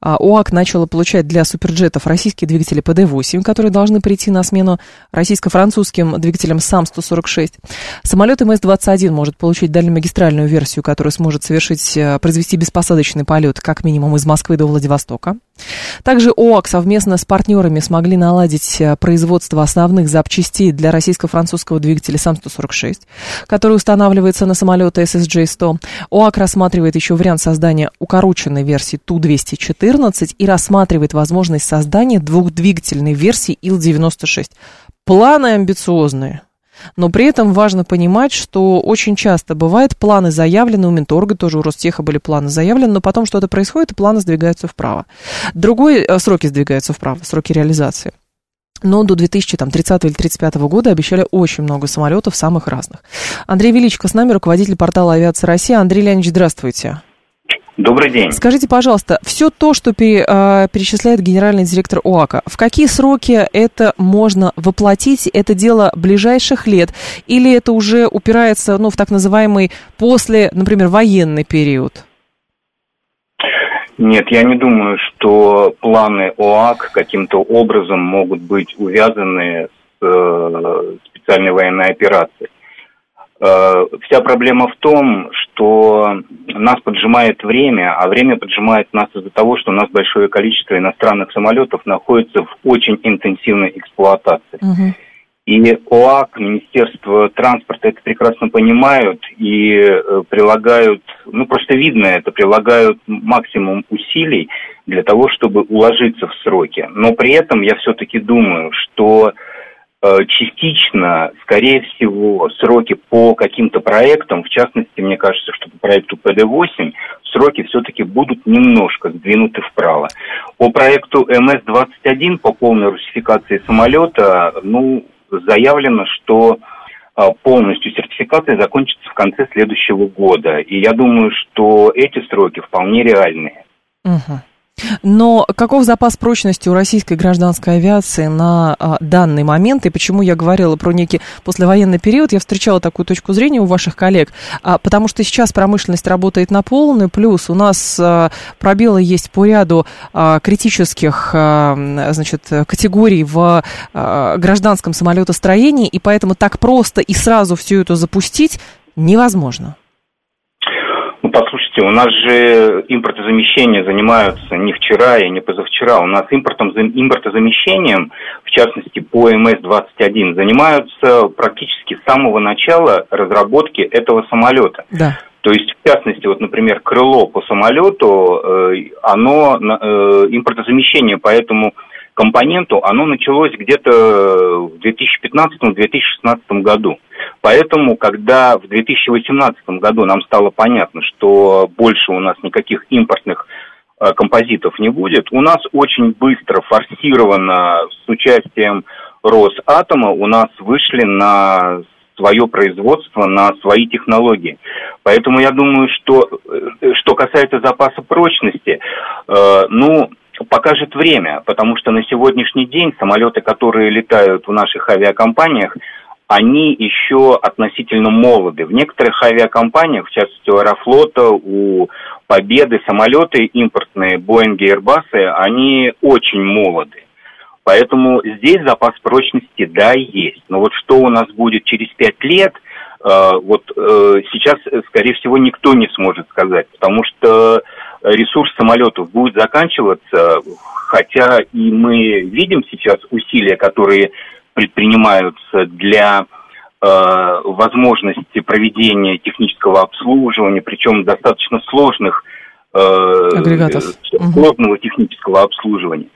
а, ОАК начала получать для суперджетов российские двигатели ПД-8, которые должны прийти на смену российско-французским двигателям САМ-146. Самолет МС-21 может получить дальнемагистральную версию, которая сможет совершить, произвести беспосадочный полет как минимум из Москвы до Владивостока. Также ОАК совместно с партнерами смогли наладить производство основных запчастей для российско-французского двигателя САМ-146 который устанавливается на самолеты SSJ-100. ОАК рассматривает еще вариант создания укороченной версии Ту-214 и рассматривает возможность создания двухдвигательной версии Ил-96. Планы амбициозные. Но при этом важно понимать, что очень часто бывает, планы заявлены, у Минторга тоже у Ростеха были планы заявлены, но потом что-то происходит, и планы сдвигаются вправо. Другой э, сроки сдвигаются вправо, сроки реализации. Но до 2030 или 2035 года обещали очень много самолетов самых разных. Андрей Величко с нами, руководитель портала «Авиация России». Андрей Леонидович, здравствуйте. Добрый день. Скажите, пожалуйста, все то, что э, перечисляет генеральный директор ОАКа, в какие сроки это можно воплотить? Это дело ближайших лет? Или это уже упирается ну, в так называемый после, например, военный период? Нет, я не думаю, что планы ОАК каким-то образом могут быть увязаны с э, специальной военной операцией. Э, вся проблема в том, что нас поджимает время, а время поджимает нас из-за того, что у нас большое количество иностранных самолетов находится в очень интенсивной эксплуатации. Угу. И ОАК, Министерство транспорта это прекрасно понимают и э, прилагают, ну просто видно это, прилагают максимум усилий для того, чтобы уложиться в сроки. Но при этом я все-таки думаю, что частично, скорее всего, сроки по каким-то проектам, в частности, мне кажется, что по проекту ПД-8, сроки все-таки будут немножко сдвинуты вправо. По проекту МС-21 по полной русификации самолета, ну, заявлено, что э, полностью сертификация закончится в конце следующего года. И я думаю, что эти сроки вполне реальные. Угу. Но каков запас прочности у российской гражданской авиации на а, данный момент? И почему я говорила про некий послевоенный период? Я встречала такую точку зрения у ваших коллег. А, потому что сейчас промышленность работает на полный, плюс у нас а, пробелы есть по ряду а, критических а, значит, категорий в а, гражданском самолетостроении, и поэтому так просто и сразу все это запустить невозможно. Ну, послушайте, у нас же импортозамещение занимаются не вчера и не позавчера. У нас импортом, импортозамещением, в частности по МС-21, занимаются практически с самого начала разработки этого самолета. Да. То есть, в частности, вот, например, крыло по самолету, э, оно э, импортозамещение, поэтому компоненту, оно началось где-то в 2015-2016 году. Поэтому, когда в 2018 году нам стало понятно, что больше у нас никаких импортных э, композитов не будет, у нас очень быстро, форсированно, с участием Росатома, у нас вышли на свое производство, на свои технологии. Поэтому я думаю, что э, что касается запаса прочности, э, ну, покажет время, потому что на сегодняшний день самолеты, которые летают в наших авиакомпаниях, они еще относительно молоды. В некоторых авиакомпаниях, в частности у Аэрофлота, у Победы, самолеты импортные, Боинги Airbus, они очень молоды. Поэтому здесь запас прочности, да, есть. Но вот что у нас будет через пять лет, вот э, сейчас, скорее всего, никто не сможет сказать, потому что ресурс самолетов будет заканчиваться, хотя и мы видим сейчас усилия, которые предпринимаются для э, возможности проведения технического обслуживания, причем достаточно сложных э, агрегатов. Сложного угу. технического обслуживания.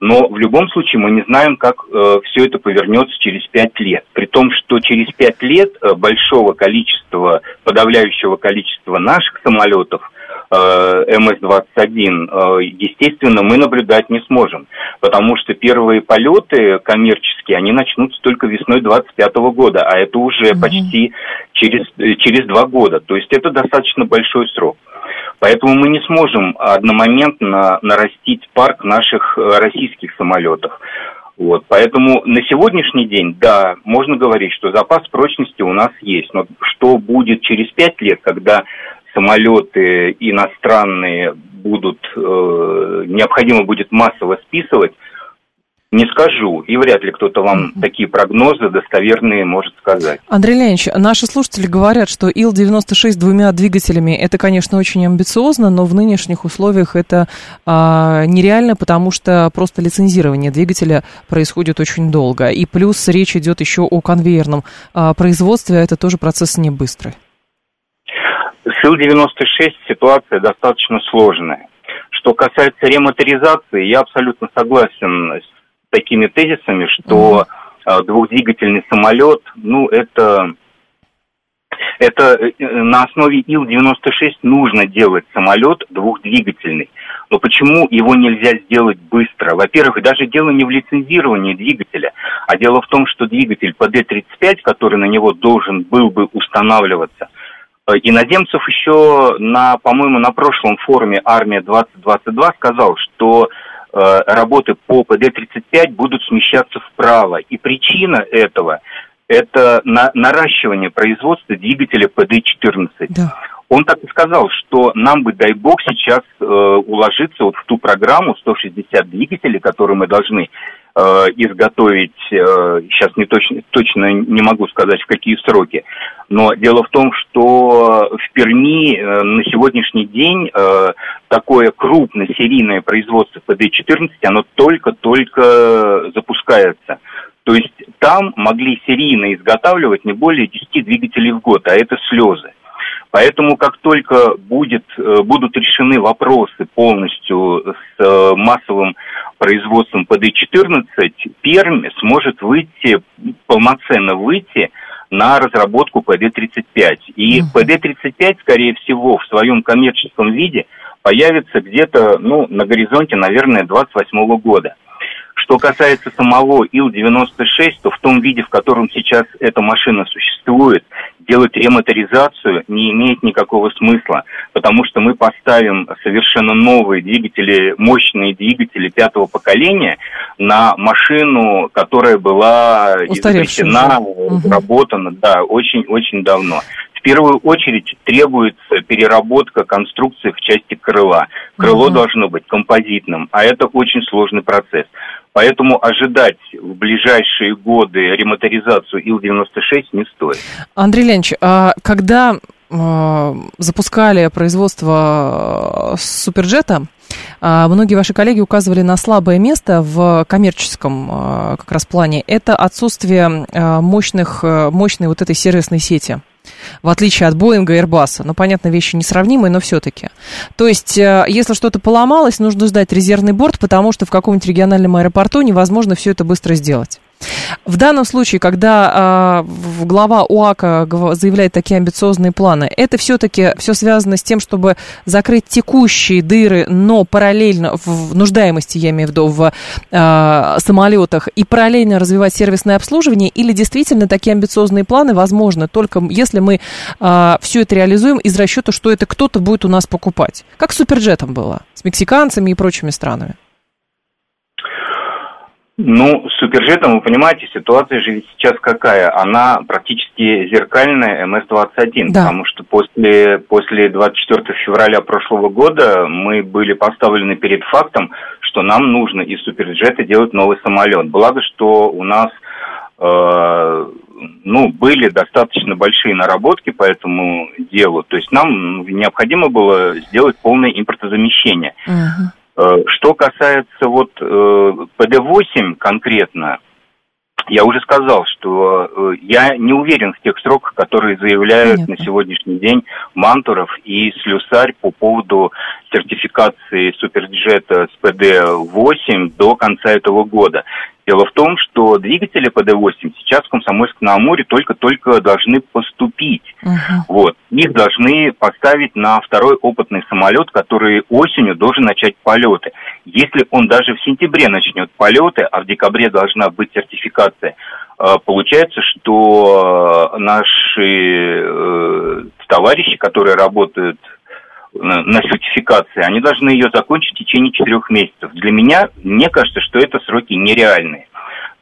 Но в любом случае мы не знаем, как э, все это повернется через пять лет. При том, что через пять лет э, большого количества, подавляющего количества наших самолетов Э, МС-21, э, естественно, мы наблюдать не сможем, потому что первые полеты коммерческие, они начнутся только весной 25 года, а это уже угу. почти через, через два года, то есть это достаточно большой срок. Поэтому мы не сможем одномоментно нарастить парк наших э, российских самолетов. Вот, поэтому на сегодняшний день, да, можно говорить, что запас прочности у нас есть. Но что будет через пять лет, когда самолеты иностранные будут, э, необходимо будет массово списывать, не скажу, и вряд ли кто-то вам такие прогнозы достоверные может сказать. Андрей Леонидович, наши слушатели говорят, что Ил-96 с двумя двигателями, это, конечно, очень амбициозно, но в нынешних условиях это а, нереально, потому что просто лицензирование двигателя происходит очень долго. И плюс речь идет еще о конвейерном а, производстве, а это тоже процесс не быстрый. С Ил-96 ситуация достаточно сложная. Что касается ремоторизации, я абсолютно согласен с такими тезисами, что mm-hmm. двухдвигательный самолет, ну, это, это э, на основе Ил-96 нужно делать самолет двухдвигательный. Но почему его нельзя сделать быстро? Во-первых, даже дело не в лицензировании двигателя, а дело в том, что двигатель ПД-35, который на него должен был бы устанавливаться, Иноземцев еще на, по-моему, на прошлом форуме «Армия 2022» сказал, что э, работы по ПД-35 будут смещаться вправо. И причина этого – это на, наращивание производства двигателя ПД-14. Да. Он так и сказал, что нам бы, дай бог, сейчас э, уложиться вот в ту программу 160 двигателей, которую мы должны э, изготовить, э, сейчас не точно, точно не могу сказать, в какие сроки, но дело в том, что в Перми э, на сегодняшний день э, такое крупное серийное производство ПД-14, оно только-только запускается. То есть там могли серийно изготавливать не более 10 двигателей в год, а это слезы. Поэтому как только будет, э, будут решены вопросы полностью с массовым производством ПД-14, Пермь сможет выйти, полноценно выйти на разработку ПД-35. И ПД-35, скорее всего, в своем коммерческом виде появится где-то ну, на горизонте, наверное, 28 года. Что касается самого Ил-96, то в том виде, в котором сейчас эта машина существует, делать ремоторизацию не имеет никакого смысла, потому что мы поставим совершенно новые двигатели, мощные двигатели пятого поколения на машину, которая была изобретена, разработана, да, очень-очень давно первую очередь требуется переработка конструкции в части крыла. Крыло угу. должно быть композитным, а это очень сложный процесс. Поэтому ожидать в ближайшие годы ремоторизацию Ил-96 не стоит. Андрей Ленч, а когда э, запускали производство э, суперджета, а, многие ваши коллеги указывали на слабое место в коммерческом э, как раз плане. Это отсутствие мощных, мощной вот этой сервисной сети в отличие от Боинга и Airbus. Ну, понятно, вещи несравнимые, но все-таки. То есть, э, если что-то поломалось, нужно сдать резервный борт, потому что в каком-нибудь региональном аэропорту невозможно все это быстро сделать. В данном случае, когда э, глава УАКа заявляет такие амбициозные планы, это все-таки все связано с тем, чтобы закрыть текущие дыры, но параллельно в нуждаемости, я имею в виду, в э, самолетах, и параллельно развивать сервисное обслуживание, или действительно такие амбициозные планы возможны только если мы э, все это реализуем из расчета, что это кто-то будет у нас покупать. Как с суперджетом было, с мексиканцами и прочими странами. Ну, с суперджетом, вы понимаете, ситуация же сейчас какая? Она практически зеркальная МС-21, да. потому что после, после 24 февраля прошлого года мы были поставлены перед фактом, что нам нужно из суперджета делать новый самолет. Благо, что у нас э, ну, были достаточно большие наработки по этому делу. То есть нам необходимо было сделать полное импортозамещение. Uh-huh. Э, что касается вот э, ПД-8 конкретно, я уже сказал, что э, я не уверен в тех сроках, которые заявляют Понятно. на сегодняшний день Мантуров и Слюсарь по поводу сертификации суперджета с ПД-8 до конца этого года. Дело в том, что двигатели ПД-8 сейчас в Комсомольск-на-Амуре только-только должны поступить. Uh-huh. Вот. Их должны поставить на второй опытный самолет, который осенью должен начать полеты. Если он даже в сентябре начнет полеты, а в декабре должна быть сертификация, э, получается, что наши э, товарищи, которые работают на сертификации, они должны ее закончить в течение четырех месяцев. Для меня, мне кажется, что это сроки нереальные.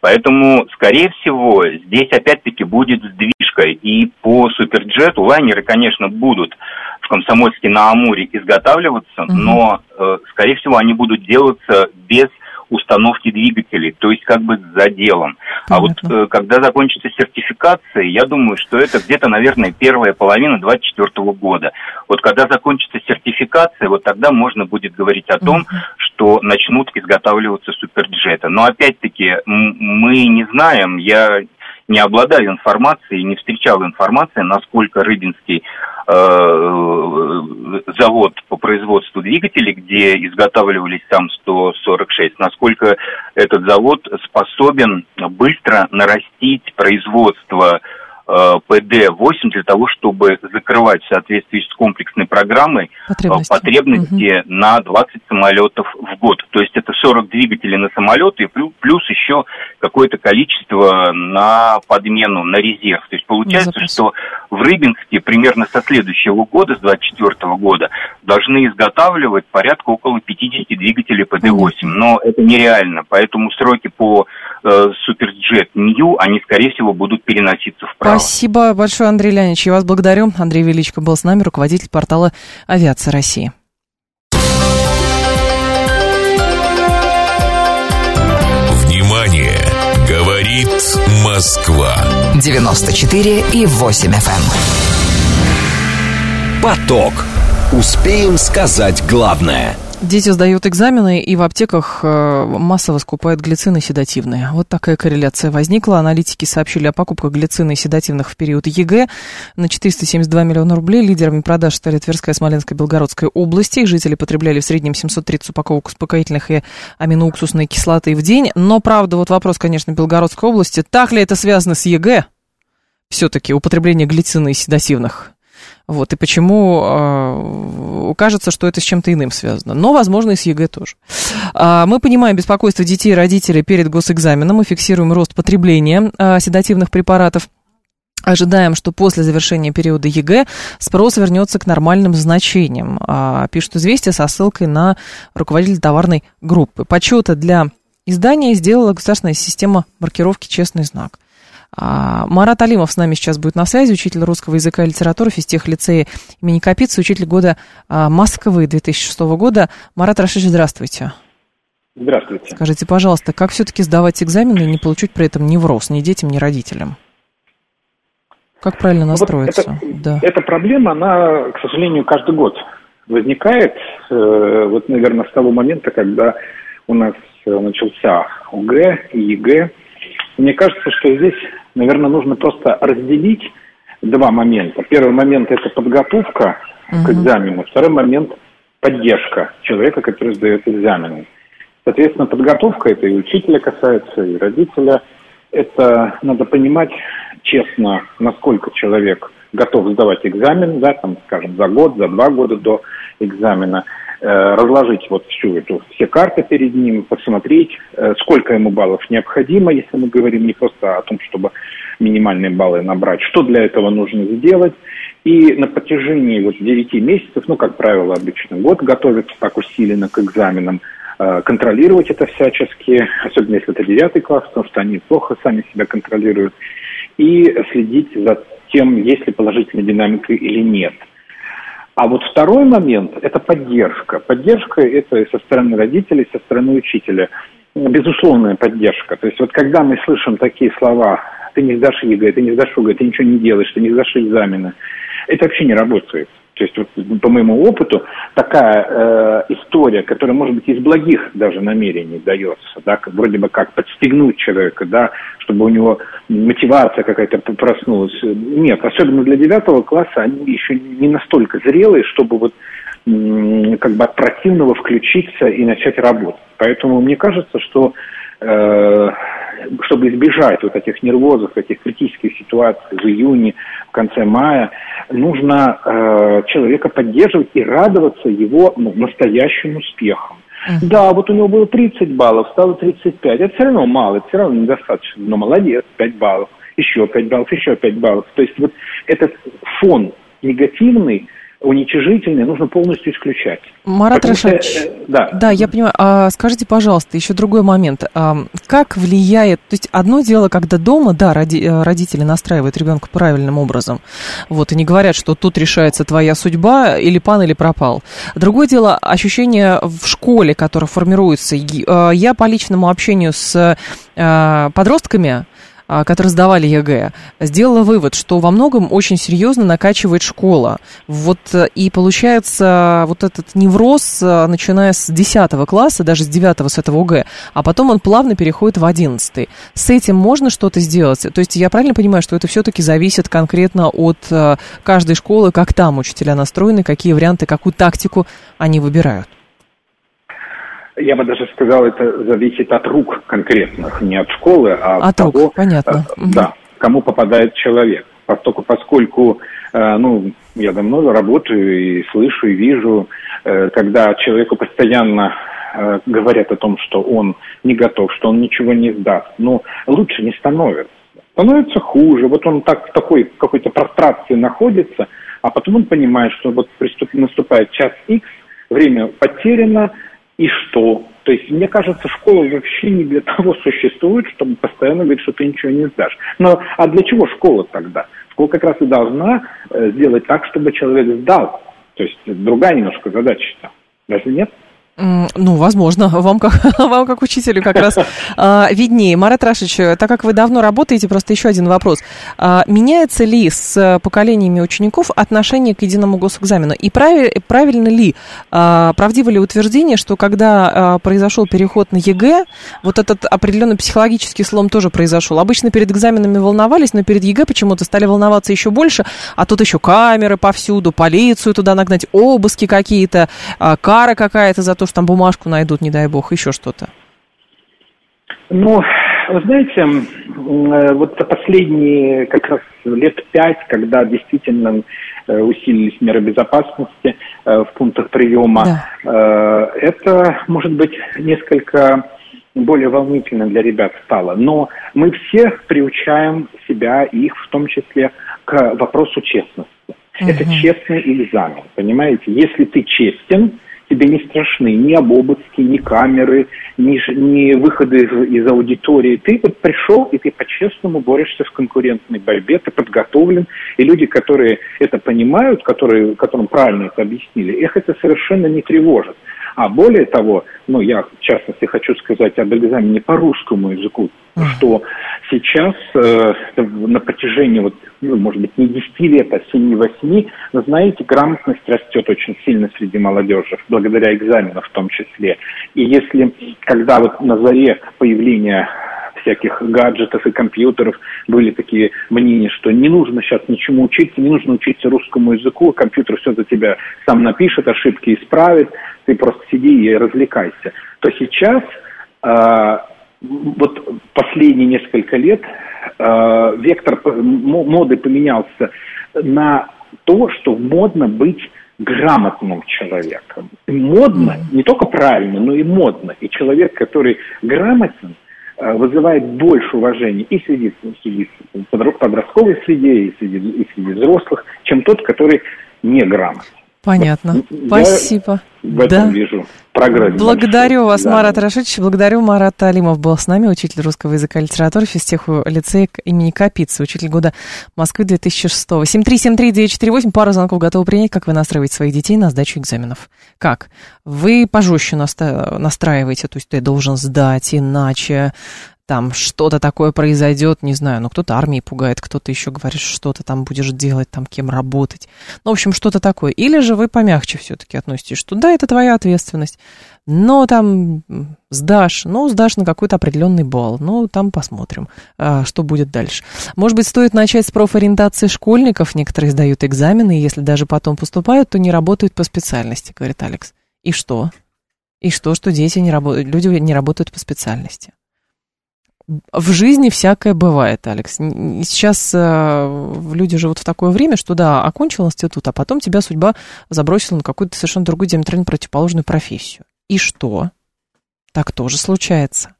Поэтому, скорее всего, здесь опять-таки будет сдвижка. И по суперджету лайнеры, конечно, будут в Комсомольске на Амуре изготавливаться, угу. но, э, скорее всего, они будут делаться без установки двигателей, то есть как бы за делом. Понятно. А вот э, когда закончится сертификация, я думаю, что это где-то, наверное, первая половина 2024 года. Вот когда закончится сертификация, вот тогда можно будет говорить о том, uh-huh. что начнут изготавливаться суперджеты. Но опять-таки мы не знаем, я не обладаю информацией, не встречал информации, насколько Рыбинский э, завод по производству двигателей, где изготавливались там 146, насколько этот завод способен быстро нарастить производство Э, ПД-8 для того, чтобы закрывать в соответствии с комплексной программой э, потребности, потребности угу. на 20 самолетов в год. То есть это 40 двигателей на самолеты и плюс еще какое-то количество на подмену, на резерв. То есть получается, что в Рыбинске примерно со следующего года, с 2024 года, должны изготавливать порядка около 50 двигателей ПД-8. Но это нереально, поэтому сроки по э, Суперджет Нью, они, скорее всего, будут переноситься вправо. Спасибо большое, Андрей Леонидович. Я вас благодарю. Андрей Величко был с нами, руководитель портала «Авиация России». Внимание! Говорит Москва. 94 и 8 FM. Эм. Поток. Успеем сказать главное – Дети сдают экзамены и в аптеках э, массово скупают глицины седативные. Вот такая корреляция возникла. Аналитики сообщили о покупках глицины и седативных в период ЕГЭ на 472 миллиона рублей. Лидерами продаж стали Тверская, Смоленская, Белгородская области. Их жители потребляли в среднем 730 упаковок успокоительных и аминоуксусной кислоты в день. Но, правда, вот вопрос, конечно, Белгородской области. Так ли это связано с ЕГЭ? Все-таки употребление глицины и седативных. Вот, и почему э, кажется, что это с чем-то иным связано. Но, возможно, и с ЕГЭ тоже. Э, мы понимаем беспокойство детей и родителей перед госэкзаменом. Мы фиксируем рост потребления э, седативных препаратов. Ожидаем, что после завершения периода ЕГЭ спрос вернется к нормальным значениям. Пишут известия со ссылкой на руководителя товарной группы. Подсчеты для издания сделала государственная система маркировки «Честный знак». А, Марат Алимов с нами сейчас будет на связи, учитель русского языка и литературы физтех лицея имени Капицы, учитель года а, Москвы 2006 года. Марат Рашидович, здравствуйте. Здравствуйте. Скажите, пожалуйста, как все-таки сдавать экзамены и не получить при этом невроз ни детям, ни родителям? Как правильно настроиться? Вот это, да. эта проблема, она, к сожалению, каждый год возникает. Э, вот, наверное, с того момента, когда у нас э, начался ОГЭ и ЕГЭ. Мне кажется, что здесь наверное, нужно просто разделить два момента. Первый момент – это подготовка угу. к экзамену. Второй момент – поддержка человека, который сдает экзамены. Соответственно, подготовка – это и учителя касается, и родителя. Это надо понимать честно, насколько человек готов сдавать экзамен, да, там, скажем, за год, за два года до экзамена – разложить вот всю эту, все карты перед ним, посмотреть, э, сколько ему баллов необходимо, если мы говорим не просто о том, чтобы минимальные баллы набрать, что для этого нужно сделать. И на протяжении вот 9 месяцев, ну, как правило, обычно год готовиться так усиленно к экзаменам, э, контролировать это всячески, особенно если это 9 класс, потому что они плохо сами себя контролируют, и следить за тем, есть ли положительная динамика или нет – а вот второй момент – это поддержка. Поддержка – это со стороны родителей, со стороны учителя. Безусловная поддержка. То есть вот когда мы слышим такие слова «ты не сдашь ЕГЭ», «ты не сдашь ОГЭ», «ты ничего не делаешь», «ты не сдашь экзамены», это вообще не работает. То есть, вот, по моему опыту, такая э, история, которая, может быть, из благих даже намерений дается, да, вроде бы как подстегнуть человека, да, чтобы у него мотивация какая-то проснулась. Нет, особенно для девятого класса они еще не настолько зрелые, чтобы вот как бы от противного включиться и начать работать. Поэтому мне кажется, что чтобы избежать вот этих нервозов, этих критических ситуаций в июне, в конце мая, нужно э, человека поддерживать и радоваться его ну, настоящим успехам. Uh-huh. Да, вот у него было 30 баллов, стало 35. Это все равно мало, это все равно недостаточно. Но молодец, 5 баллов, еще 5 баллов, еще 5 баллов. То есть вот этот фон негативный, уничижительные нужно полностью исключать. Марат Рашадович, э, да. да, я понимаю. А скажите, пожалуйста, еще другой момент. А, как влияет, то есть одно дело, когда дома, да, роди, э, родители настраивают ребенка правильным образом, вот, и не говорят, что тут решается твоя судьба, или пан, или пропал. Другое дело, ощущение в школе, которое формируется. Э, я по личному общению с подростками, которые сдавали ЕГЭ, сделала вывод, что во многом очень серьезно накачивает школа. Вот э, и получается вот этот невроз, э, начиная с 10 класса, даже с 9 с этого ОГЭ, а потом он плавно переходит в 11. С этим можно что-то сделать? То есть я правильно понимаю, что это все-таки зависит конкретно от э, каждой школы, как там учителя настроены, какие варианты, какую тактику они выбирают? Я бы даже сказал, это зависит от рук конкретных, не от школы, а от, от того, рук, понятно. Э, да, кому попадает человек. поскольку, поскольку ну, я давно работаю и слышу, и вижу, когда человеку постоянно говорят о том, что он не готов, что он ничего не сдаст, но лучше не становится. Становится хуже. Вот он так в такой какой-то прострации находится, а потом он понимает, что вот приступ, наступает час X, время потеряно, и что? То есть, мне кажется, школа вообще не для того существует, чтобы постоянно говорить, что ты ничего не сдашь. Но а для чего школа тогда? Школа как раз и должна э, сделать так, чтобы человек сдал. То есть другая немножко задача-то. Разве нет? Ну, возможно, [laughs] вам как, [laughs] вам как учителю как раз [laughs] а, виднее. Марат Рашич, так как вы давно работаете, просто еще один вопрос. А, меняется ли с поколениями учеников отношение к единому госэкзамену? И прав, правильно ли, а, правдиво ли утверждение, что когда а, произошел переход на ЕГЭ, вот этот определенный психологический слом тоже произошел? Обычно перед экзаменами волновались, но перед ЕГЭ почему-то стали волноваться еще больше, а тут еще камеры повсюду, полицию туда нагнать, обыски какие-то, а, кара какая-то за то, то, что там бумажку найдут, не дай бог, еще что-то? Ну, вы знаете, э, вот последние как раз лет пять, когда действительно э, усилились меры безопасности э, в пунктах приема, да. это, может быть, несколько более волнительно для ребят стало. Но мы все приучаем себя, их в том числе, к вопросу честности. Угу. Это честный экзамен, понимаете? Если ты честен, тебе не страшны ни обобыски, ни камеры, ни, ни выходы из, из аудитории. Ты вот пришел, и ты по-честному борешься в конкурентной борьбе, ты подготовлен, и люди, которые это понимают, которые, которым правильно это объяснили, их это совершенно не тревожит. А более того, ну, я в частности хочу сказать об экзамене по русскому языку, что сейчас э, на протяжении, вот, ну, может быть, не 10 лет, а 7-8, но, знаете, грамотность растет очень сильно среди молодежи, благодаря экзаменам в том числе. И если, когда вот на заре появления всяких гаджетов и компьютеров были такие мнения, что не нужно сейчас ничему учиться, не нужно учиться русскому языку, компьютер все за тебя сам напишет, ошибки исправит, ты просто сиди и развлекайся. То сейчас э, вот последние несколько лет э, вектор моды поменялся на то, что модно быть грамотным человеком. И модно, не только правильно, но и модно. И человек, который грамотен, Э, вызывает больше уважения и среди, среди подростковой среде, и среди, и среди взрослых, чем тот, который не Понятно. Я Спасибо. В этом да. вижу прогресс. Благодарю большой. вас, да. Марат Рашидович. Благодарю. Марат Алимов был с нами, учитель русского языка и литературы, физтеху лицея имени Капицы, учитель года Москвы 2006. 7373948. Пару звонков готовы принять. Как вы настраиваете своих детей на сдачу экзаменов? Как? Вы пожестче настраиваете, то есть ты должен сдать, иначе там что-то такое произойдет, не знаю, ну кто-то армии пугает, кто-то еще говорит, что ты там будешь делать, там кем работать. Ну, в общем, что-то такое. Или же вы помягче все-таки относитесь, что да, это твоя ответственность, но там сдашь, ну, сдашь на какой-то определенный балл, ну, там посмотрим, а, что будет дальше. Может быть, стоит начать с профориентации школьников, некоторые сдают экзамены, и если даже потом поступают, то не работают по специальности, говорит Алекс. И что? И что, что дети не работают, люди не работают по специальности? В жизни всякое бывает, Алекс. Сейчас э, люди живут в такое время, что да, окончил институт, а потом тебя судьба забросила на какую-то совершенно другую диаметрально противоположную профессию. И что? Так тоже случается.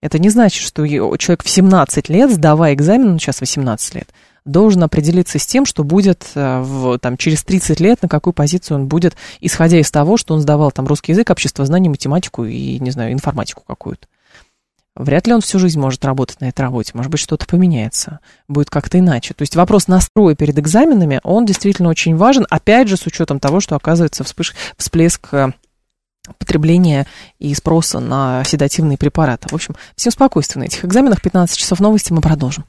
Это не значит, что человек в 17 лет, сдавая экзамен, ну, сейчас 18 лет, должен определиться с тем, что будет э, в, там, через 30 лет, на какую позицию он будет, исходя из того, что он сдавал там русский язык, общество знаний, математику и, не знаю, информатику какую-то. Вряд ли он всю жизнь может работать на этой работе. Может быть, что-то поменяется, будет как-то иначе. То есть вопрос настроя перед экзаменами, он действительно очень важен, опять же, с учетом того, что оказывается вспыш... всплеск э, потребления и спроса на седативные препараты. В общем, всем спокойствия на этих экзаменах. 15 часов новости мы продолжим.